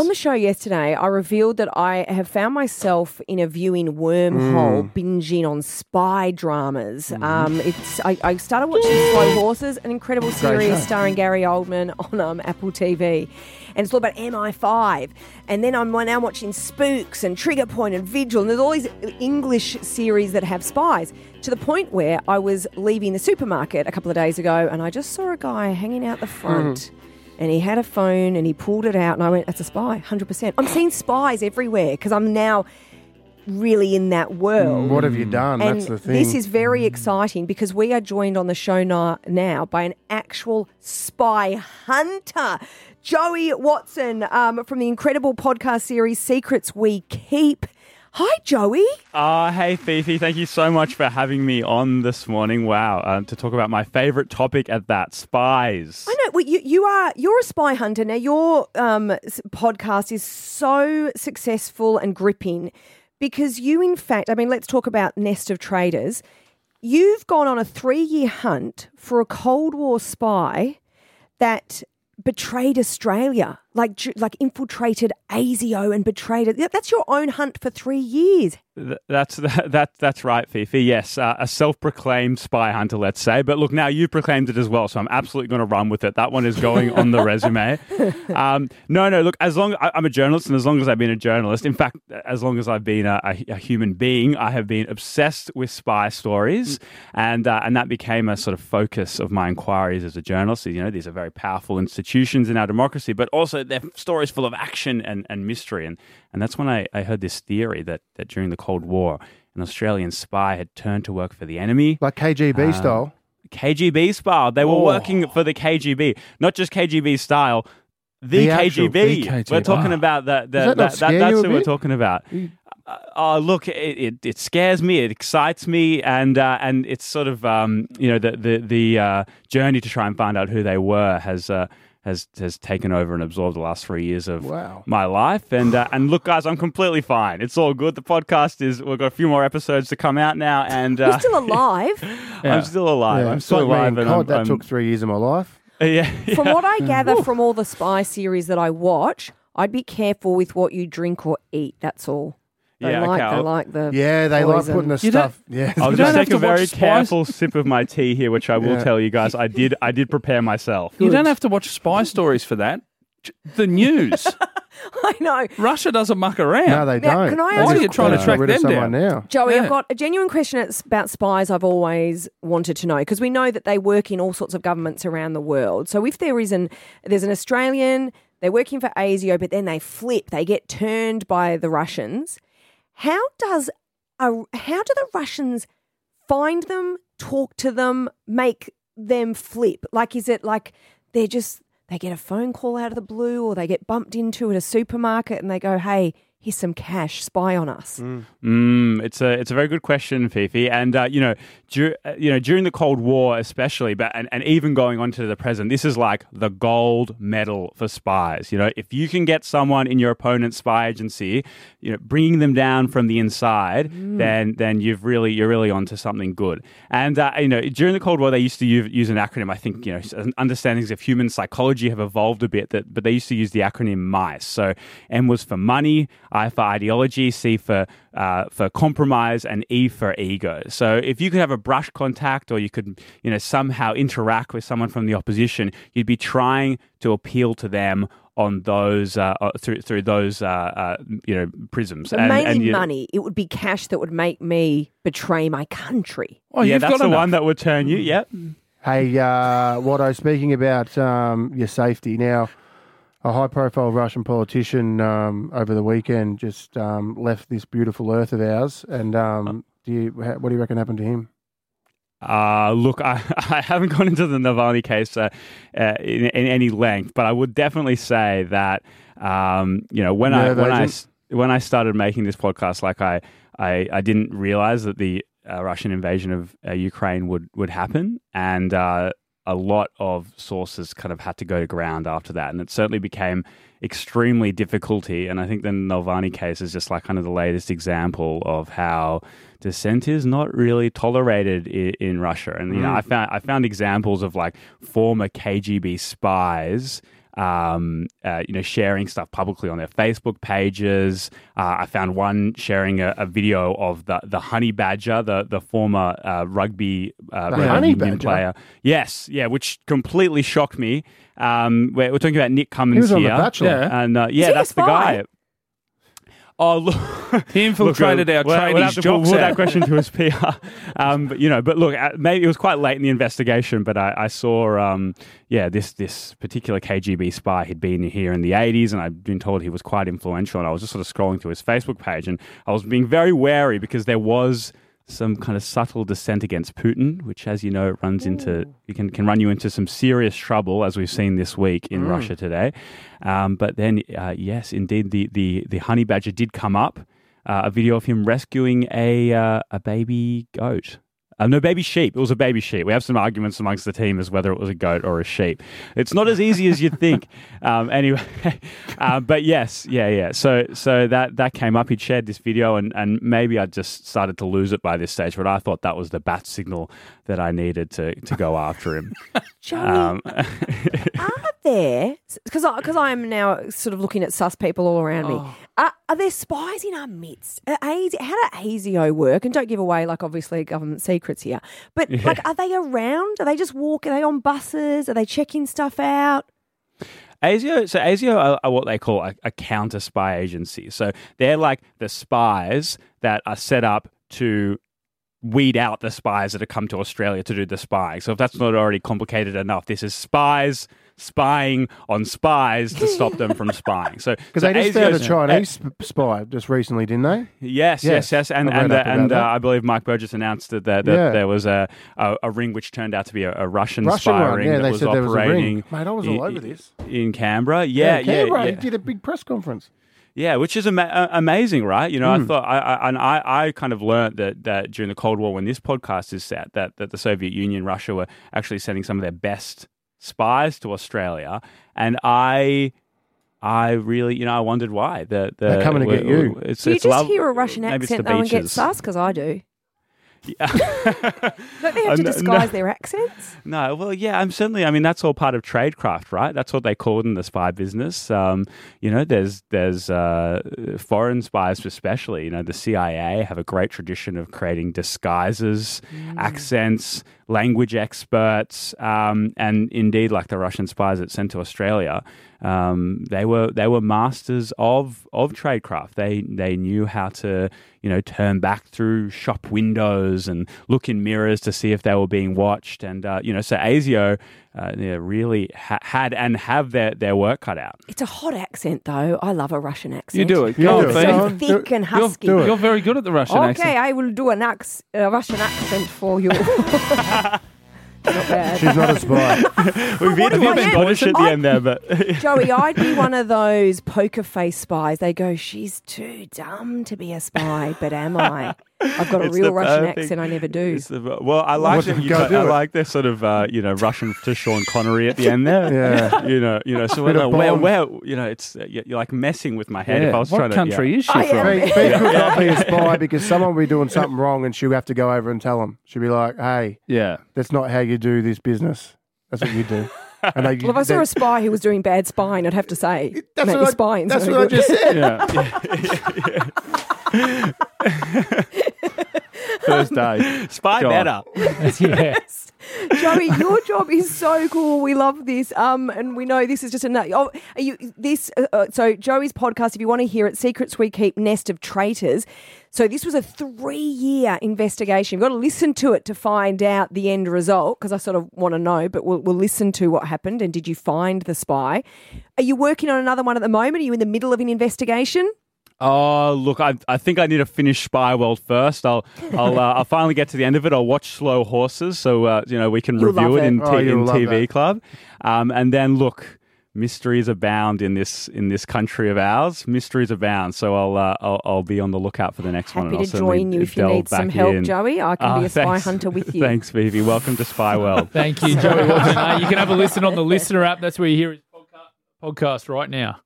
On the show yesterday, I revealed that I have found myself in a viewing wormhole, binging on spy dramas. Um, it's I, I started watching Slow Horses, an incredible series show. starring Gary Oldman on um, Apple TV, and it's all about MI5. And then I'm now watching Spooks and Trigger Point and Vigil, and there's all these English series that have spies. To the point where I was leaving the supermarket a couple of days ago, and I just saw a guy hanging out the front and he had a phone and he pulled it out and I went, that's a spy, 100%. I'm seeing spies everywhere because I'm now really in that world. What have you done? And That's the thing. this is very exciting because we are joined on the show na- now by an actual spy hunter. Joey Watson um, from the incredible podcast series Secrets We Keep. Hi, Joey. Uh, hey, Fifi. Thank you so much for having me on this morning. Wow. Uh, to talk about my favorite topic at that spies. I know well, you, you are you're a spy hunter now. Your um, podcast is so successful and gripping because you, in fact, I mean, let's talk about Nest of Traitors. You've gone on a three year hunt for a Cold War spy that betrayed Australia, like like infiltrated ASIO and betrayed it. That's your own hunt for three years. Th- That's that, that's right, Fifi. Yes, uh, a self-proclaimed spy hunter, let's say. But look, now you've proclaimed it as well, so I'm absolutely going to run with it. That one is going on the resume. Um, no, no. Look, as long I, I'm a journalist, and as long as I've been a journalist, in fact, as long as I've been a, a, a human being, I have been obsessed with spy stories, and uh, and that became a sort of focus of my inquiries as a journalist. You know, these are very powerful institutions in our democracy, but also they're stories full of action and, and mystery. And and that's when I, I heard this theory that that during the Cold War, an Australian spy had turned to work for the enemy. like KGB Uh, style. KGB style. They were Oh. working for the KGB, not just KGB style. The, The KGB. the KGB. We're talking about that. Does that not scare that's you who we're talking about. Uh, oh, look, it, it, it scares me. It excites me, and uh, and it's sort of um, you know the the the uh, journey to try and find out who they were has. Has has taken over and absorbed the last three years of Wow. my life, and uh, and look, guys, I'm completely fine. It's all good. The podcast is we've got a few more episodes to come out now, and uh, You're still alive. I'm still alive. Yeah, I'm still like alive, and and I'm, that I'm- took three years of my life. yeah, From what I gather from all the spy series that I watch, I'd be careful with what you drink or eat. That's all. They Yeah, like okay, they I'll- like the Yeah, they poison. like putting the You stuff. Yeah, I'll just don't take a very Spies. careful sip of my tea here, which I will Yeah. tell you guys. I did. I did prepare myself. You don't have to watch spy stories for that. The news. I know. Russia doesn't muck around. no, they Now, don't. can I ask- Why are you trying to track rid them someone down? now? Joey, Yeah. I've got a genuine question it's about spies I've always wanted to know because we know that they work in all sorts of governments around the world. So if there is an there's an Australian, they're working for ASIO, but then they flip, they get turned by the Russians. How does a, how do the Russians find them, talk to them, make them flip? Like is it like they're just they get a phone call out of the blue or they get bumped into at a supermarket and they go, "Hey, here's some cash, spy on us." Mm, it's a it's a very good question, Fifi. And uh, you know, dur- uh, you know, during the Cold War, especially, but and, and even going on to the present, this is like the gold medal for spies. You know, if you can get someone in your opponent's spy agency, you know, bringing them down from the inside, then then you've really you're really onto something good. And uh, you know, during the Cold War, they used to use, use an acronym. I think you know, understandings of human psychology have evolved a bit. That but they used to use the acronym MICE. So M was for money, I for ideology, C for uh, for compromise, and E for ego. So if you could have a brush contact, or you could you know somehow interact with someone from the opposition, you'd be trying to appeal to them on those uh, uh, through through those uh, uh, you know prisms. But mainly you- money. It would be cash that would make me betray my country. Oh, yeah, you've that's got the enough. one that would turn you. Yep. Hey, uh, Watto, speaking about um, your safety now, a high-profile Russian politician um, over the weekend just um, left this beautiful earth of ours. And um, do you, what do you reckon happened to him? Uh, look, I, I haven't gone into the Navalny case uh, uh, in, in any length, but I would definitely say that um, you know when I when I agent? when I started making this podcast, like I I, I didn't realize that the uh, Russian invasion of uh, Ukraine would would happen, and uh, a lot of sources kind of had to go to ground after that, and it certainly became extremely difficulty. And I think the Navalny case is just like kind of the latest example of how dissent is not really tolerated in, in Russia. And you know, mm. I found I found examples of like former KGB spies um, uh, you know, sharing stuff publicly on their Facebook pages. Uh, I found one sharing a, a, video of the the honey badger, the the former uh, rugby, uh, The honey badger? player. Yes, yeah, which completely shocked me. Um, we're, we're talking about Nick Cummins He was on The here, Bachelor. Yeah. and uh, yeah, a that's the guy. Oh look, He infiltrated Look, our we'll- we'll trainees' have to jocks put out. that question to his PR. Um, but you know, but look, uh, maybe it was quite late in the investigation. But I, I saw, um, yeah, this this particular KGB spy had been here in the '80s, and I've been told he was quite influential. And I was just sort of scrolling through his Facebook page, and I was being very wary because there was some kind of subtle dissent against Putin, which, as you know, runs into you can can run you into some serious trouble, as we've seen this week in Russia today. Um, but then, uh, yes, indeed, the the the honey badger did come up uh, a video of him rescuing a uh, a baby goat. Uh, no, baby sheep. It was a baby sheep. We have some arguments amongst the team as whether it was a goat or a sheep. It's not as easy as you'd think. Um, anyway, uh, but yes, yeah, yeah. So, so that that came up. He'd shared this video, and and maybe I just started to lose it by this stage. But I thought that was the bat signal that I needed to to go after him. Joey, Um, are there because cause I am now sort of looking at sus people all around me. Are, are there spies in our midst? Uh, are how does ASIO work? And don't give away like obviously government secrets here. But like, are they around? Are they just walking? Are they on buses? Are they checking stuff out? ASIO, so ASIO are, are what they call a, a counter spy agency. So they're like the spies that are set up to weed out the spies that have come to Australia to do the spying. So if that's not already complicated enough, this is spies spying on spies to stop them from spying. So Because so they just found a ASIO's Chinese sp- spy just recently, didn't they? Yes, yes, Yes, yes, and I and up uh, and uh. I believe Mike Burgess announced that, that, that Yeah. there was a, a a ring which turned out to be a, a Russian, Russian spy one, ring yeah, that they was said there was a ring. operating. Mate, I was all over this. in Canberra. Yeah, yeah, Canberra, yeah. he did a big press conference. Yeah, which is ama- uh, amazing, right? You know, Hmm. I thought, I, I, and I, I kind of learned that, that during the Cold War, when this podcast is set, that, that the Soviet Union, Russia were actually sending some of their best spies to Australia, and I, I really, you know, I wondered why. The, the, They're coming to get you. It's, Do you it's just love- hear a Russian accent the though and get sus? Because I do. Yeah. Don't they have Uh, to disguise no. their accents? No, well, yeah, I'm certainly. I mean, that's all part of tradecraft, right? That's what they call it in the spy business. Um, you know, there's there's uh, foreign spies, especially. You know, the CIA have a great tradition of creating disguises, accents, language experts, um, and indeed, like the Russian spies that sent to Australia, um, they were they were masters of of tradecraft. They they knew how to you know turn back through shop windows and look in mirrors to see if they were being watched. And uh, you know, so ASIO uh, yeah, really ha- had and have their their work cut out. It's a hot accent though. I love a Russian accent. You do it. You Go do on, it. Fee. Go So on. thick Do- and you'll husky. do it. You're very good at the Russian Okay, accent. Okay, I will do an ac- a Russian accent for you. Not bad. She's not a spy. We've what been do I been am? At the end there, but Joey, I'd be one of those poker face spies. They go, she's too dumb to be a spy, but am I? I've got a It's real Russian perfect- accent. I never do. The- well, I like What that you go I like this sort of uh, you know Russian to Sean Connery at the end there. Yeah. you know, you know. So Bit where, of where, where, you know, it's uh, you're you're like messing with my head. Yeah. If I was what trying country to, is she I from? am. Fee, Fee could not be a spy because someone will be doing something wrong and she'll have to go over and tell them. She'll be like, hey, Yeah. that's not how you do this business. That's what you do. And they, Well, if I saw a spy who was doing bad spying, I'd have to say, that's what your I, spying's that's what I just said. Yeah. First day. spy Go on. better. yes. Joey, your job is so cool. We love this. Um, and we know this is just another. Oh, are you this? Uh, uh, so Joey's podcast. If you want to hear it, Secrets We Keep, Nest of Traitors. So this was a three-year investigation. You've got to listen to it to find out the end result because I sort of want to know. But we'll, we'll listen to what happened and did you find the spy? Are you working on another one at the moment? Are you in the middle of an investigation? Oh, look, I, I think I need to finish Spy World first. I'll I'll uh, I'll finally get to the end of it. I'll watch Slow Horses, so uh, you know we can You'll review love it in, it. t- Oh, in TV that. Club, um, and then look, mysteries abound in this in this country of ours. Mysteries abound, so I'll uh, I'll, I'll be on the lookout for the next one. Happy to I'll join you if you need some help, in. Joey. I can Ah, be a spy thanks. hunter with you. Thanks, Fifi. Welcome to Spy World. Thank you, Joey you can have a listen on the LiSTNR app. That's where you hear his podcast, podcast right now.